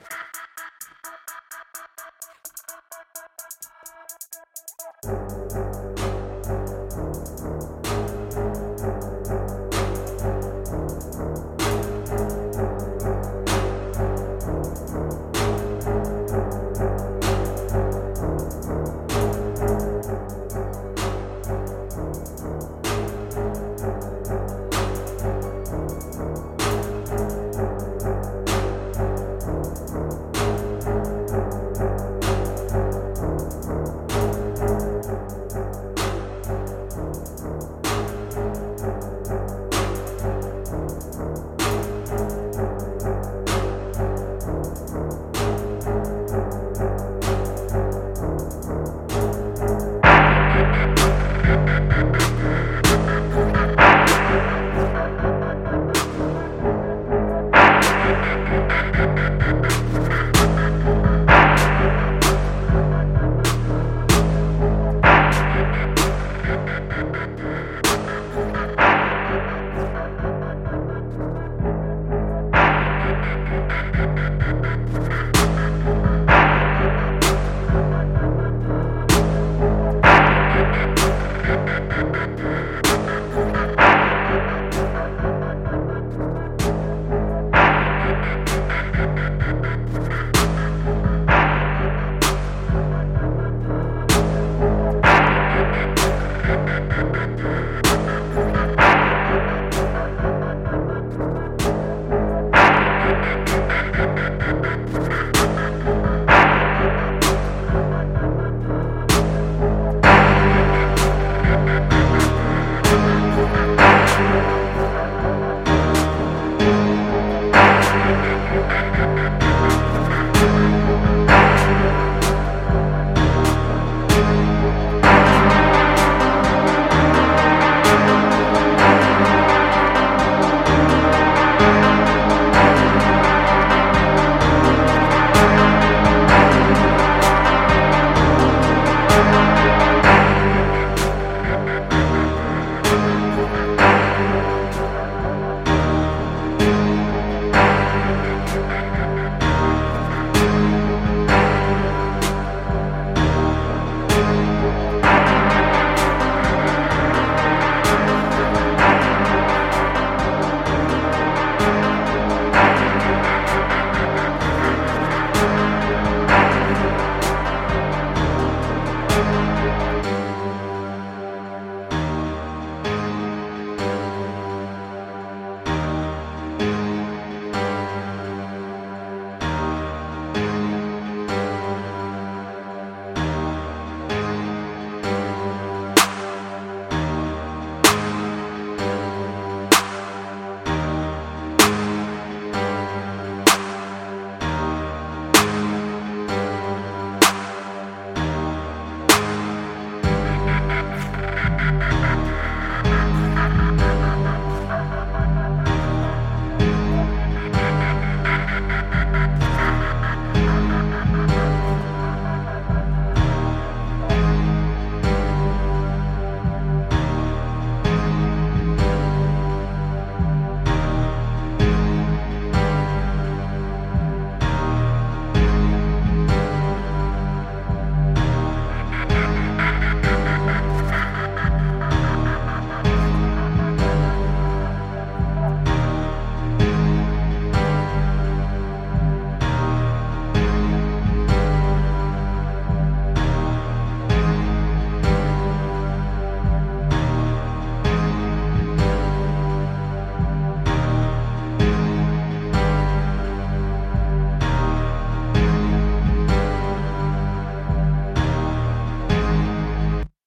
you